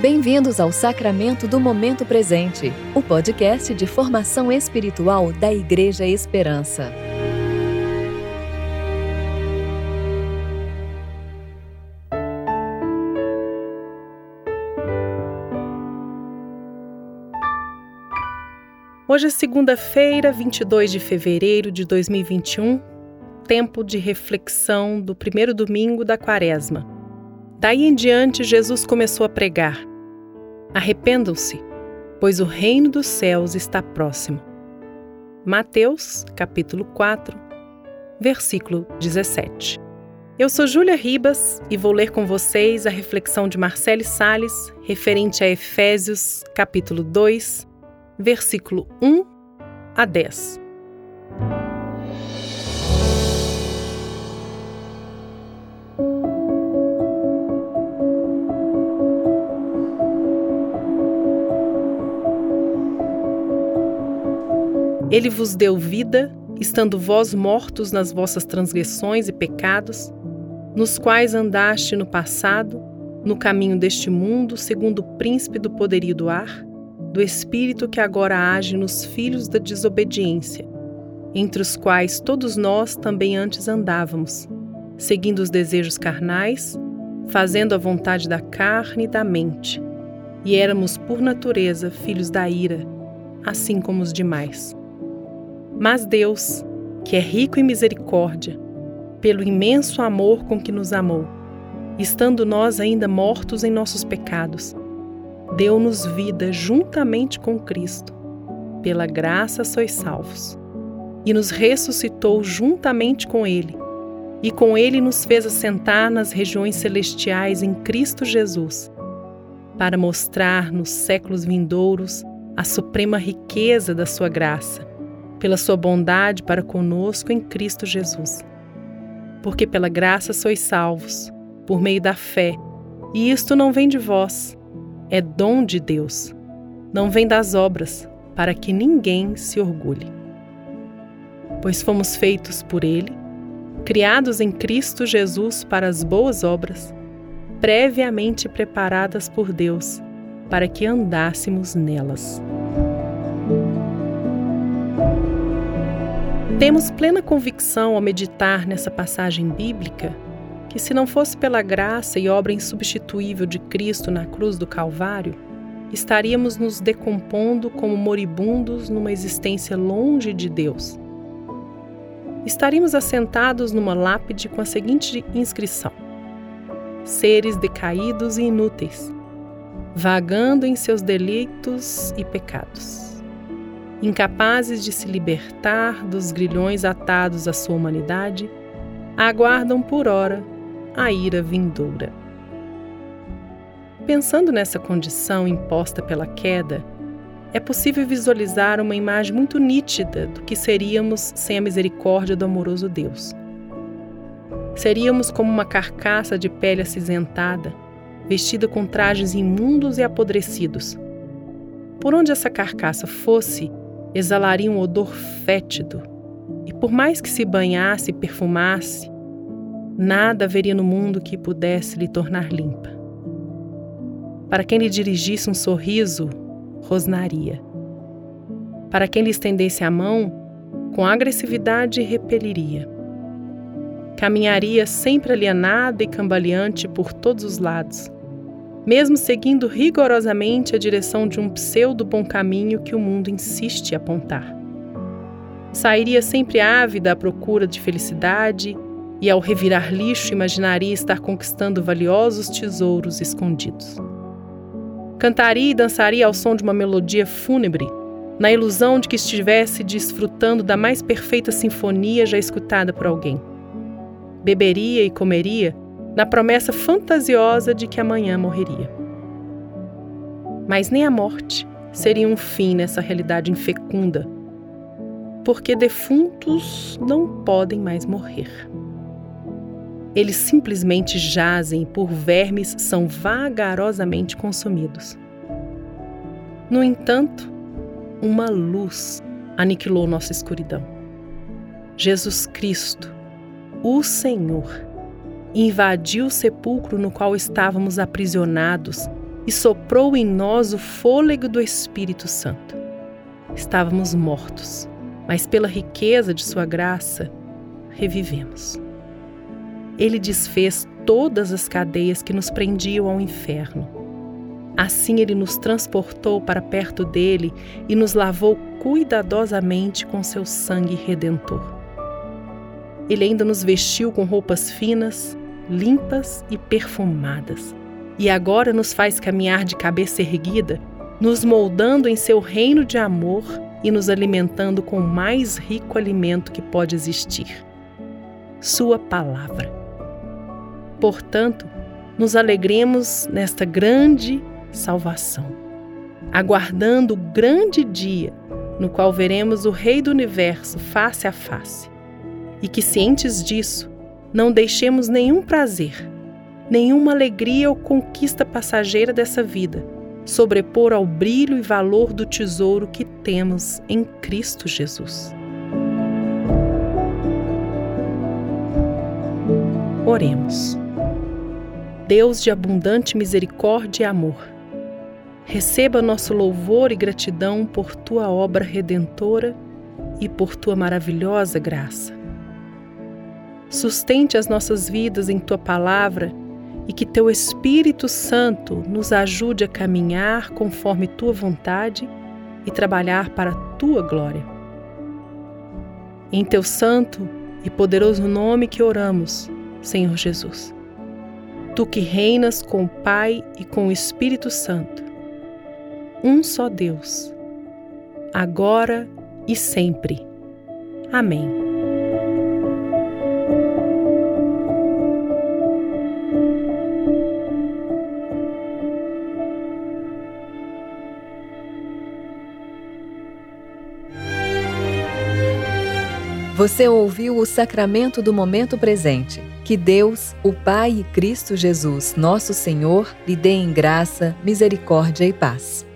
Bem-vindos ao Sacramento do Momento Presente, o podcast de formação espiritual da Igreja Esperança. Hoje é segunda-feira, 22 de fevereiro de 2021, tempo de reflexão do primeiro domingo da quaresma. Daí em diante, Jesus começou a pregar Arrependam-se, pois o reino dos céus está próximo. Mateus, capítulo 4, versículo 17. Eu sou Júlia Ribas e vou ler com vocês a reflexão de Marcele Sales referente a Efésios, capítulo 2, versículo 1 a 10. Ele vos deu vida, estando vós mortos nas vossas transgressões e pecados, nos quais andaste no passado, no caminho deste mundo, segundo o príncipe do poderio do ar, do espírito que agora age nos filhos da desobediência, entre os quais todos nós também antes andávamos, seguindo os desejos carnais, fazendo a vontade da carne e da mente, e éramos por natureza filhos da ira, assim como os demais. Mas Deus, que é rico em misericórdia, pelo imenso amor com que nos amou, estando nós ainda mortos em nossos pecados, deu-nos vida juntamente com Cristo. Pela graça sois salvos. E nos ressuscitou juntamente com Ele, e com Ele nos fez assentar nas regiões celestiais em Cristo Jesus, para mostrar nos séculos vindouros a suprema riqueza da Sua graça pela sua bondade para conosco em Cristo Jesus. Porque pela graça sois salvos, por meio da fé, e isto não vem de vós, é dom de Deus. Não vem das obras, para que ninguém se orgulhe. Pois fomos feitos por Ele, criados em Cristo Jesus para as boas obras, previamente preparadas por Deus, para que andássemos nelas. Temos plena convicção ao meditar nessa passagem bíblica que, se não fosse pela graça e obra insubstituível de Cristo na cruz do Calvário, estaríamos nos decompondo como moribundos numa existência longe de Deus. Estaríamos assentados numa lápide com a seguinte inscrição: Seres decaídos e inúteis, vagando em seus delitos e pecados incapazes de se libertar dos grilhões atados à sua humanidade, aguardam por hora a ira vindoura. Pensando nessa condição imposta pela queda, é possível visualizar uma imagem muito nítida do que seríamos sem a misericórdia do amoroso Deus. Seríamos como uma carcaça de pele acinzentada, vestida com trajes imundos e apodrecidos. Por onde essa carcaça fosse, exalaria um odor fétido, e por mais que se banhasse e perfumasse, nada haveria no mundo que pudesse lhe tornar limpa. Para quem lhe dirigisse um sorriso, rosnaria. Para quem lhe estendesse a mão, com agressividade repeliria. Caminharia sempre alienada e cambaleante por todos os lados mesmo seguindo rigorosamente a direção de um pseudo bom caminho que o mundo insiste em apontar. Sairia sempre ávida à procura de felicidade e, ao revirar lixo, imaginaria estar conquistando valiosos tesouros escondidos. Cantaria e dançaria ao som de uma melodia fúnebre, na ilusão de que estivesse desfrutando da mais perfeita sinfonia já escutada por alguém. Beberia e comeria na promessa fantasiosa de que amanhã morreria. Mas nem a morte seria um fim nessa realidade infecunda, porque defuntos não podem mais morrer. Eles simplesmente jazem por vermes são vagarosamente consumidos. No entanto, uma luz aniquilou nossa escuridão. Jesus Cristo, o Senhor, invadiu o sepulcro no qual estávamos aprisionados, e soprou em nós o fôlego do Espírito Santo. Estávamos mortos, mas pela riqueza de Sua graça, revivemos. Ele desfez todas as cadeias que nos prendiam ao inferno. Assim, Ele nos transportou para perto dele e nos lavou cuidadosamente com seu sangue redentor. Ele ainda nos vestiu com roupas finas, limpas e perfumadas, e agora nos faz caminhar de cabeça erguida, nos moldando em seu reino de amor e nos alimentando com o mais rico alimento que pode existir Sua palavra. Portanto, nos alegremos nesta grande salvação, aguardando o grande dia no qual veremos o Rei do Universo face a face. E que, cientes disso, não deixemos nenhum prazer, nenhuma alegria ou conquista passageira dessa vida sobrepor ao brilho e valor do tesouro que temos em Cristo Jesus. Oremos. Deus de abundante misericórdia e amor, receba nosso louvor e gratidão por tua obra redentora e por tua maravilhosa graça. Sustente as nossas vidas em tua palavra e que teu Espírito Santo nos ajude a caminhar conforme tua vontade e trabalhar para tua glória. Em teu santo e poderoso nome que oramos, Senhor Jesus tu que reinas com o Pai e com o Espírito Santo, um só Deus, agora e sempre. Amém. Você ouviu o Sacramento do Momento Presente que Deus, o Pai e Cristo Jesus, nosso Senhor, lhe dê em graça, misericórdia e paz.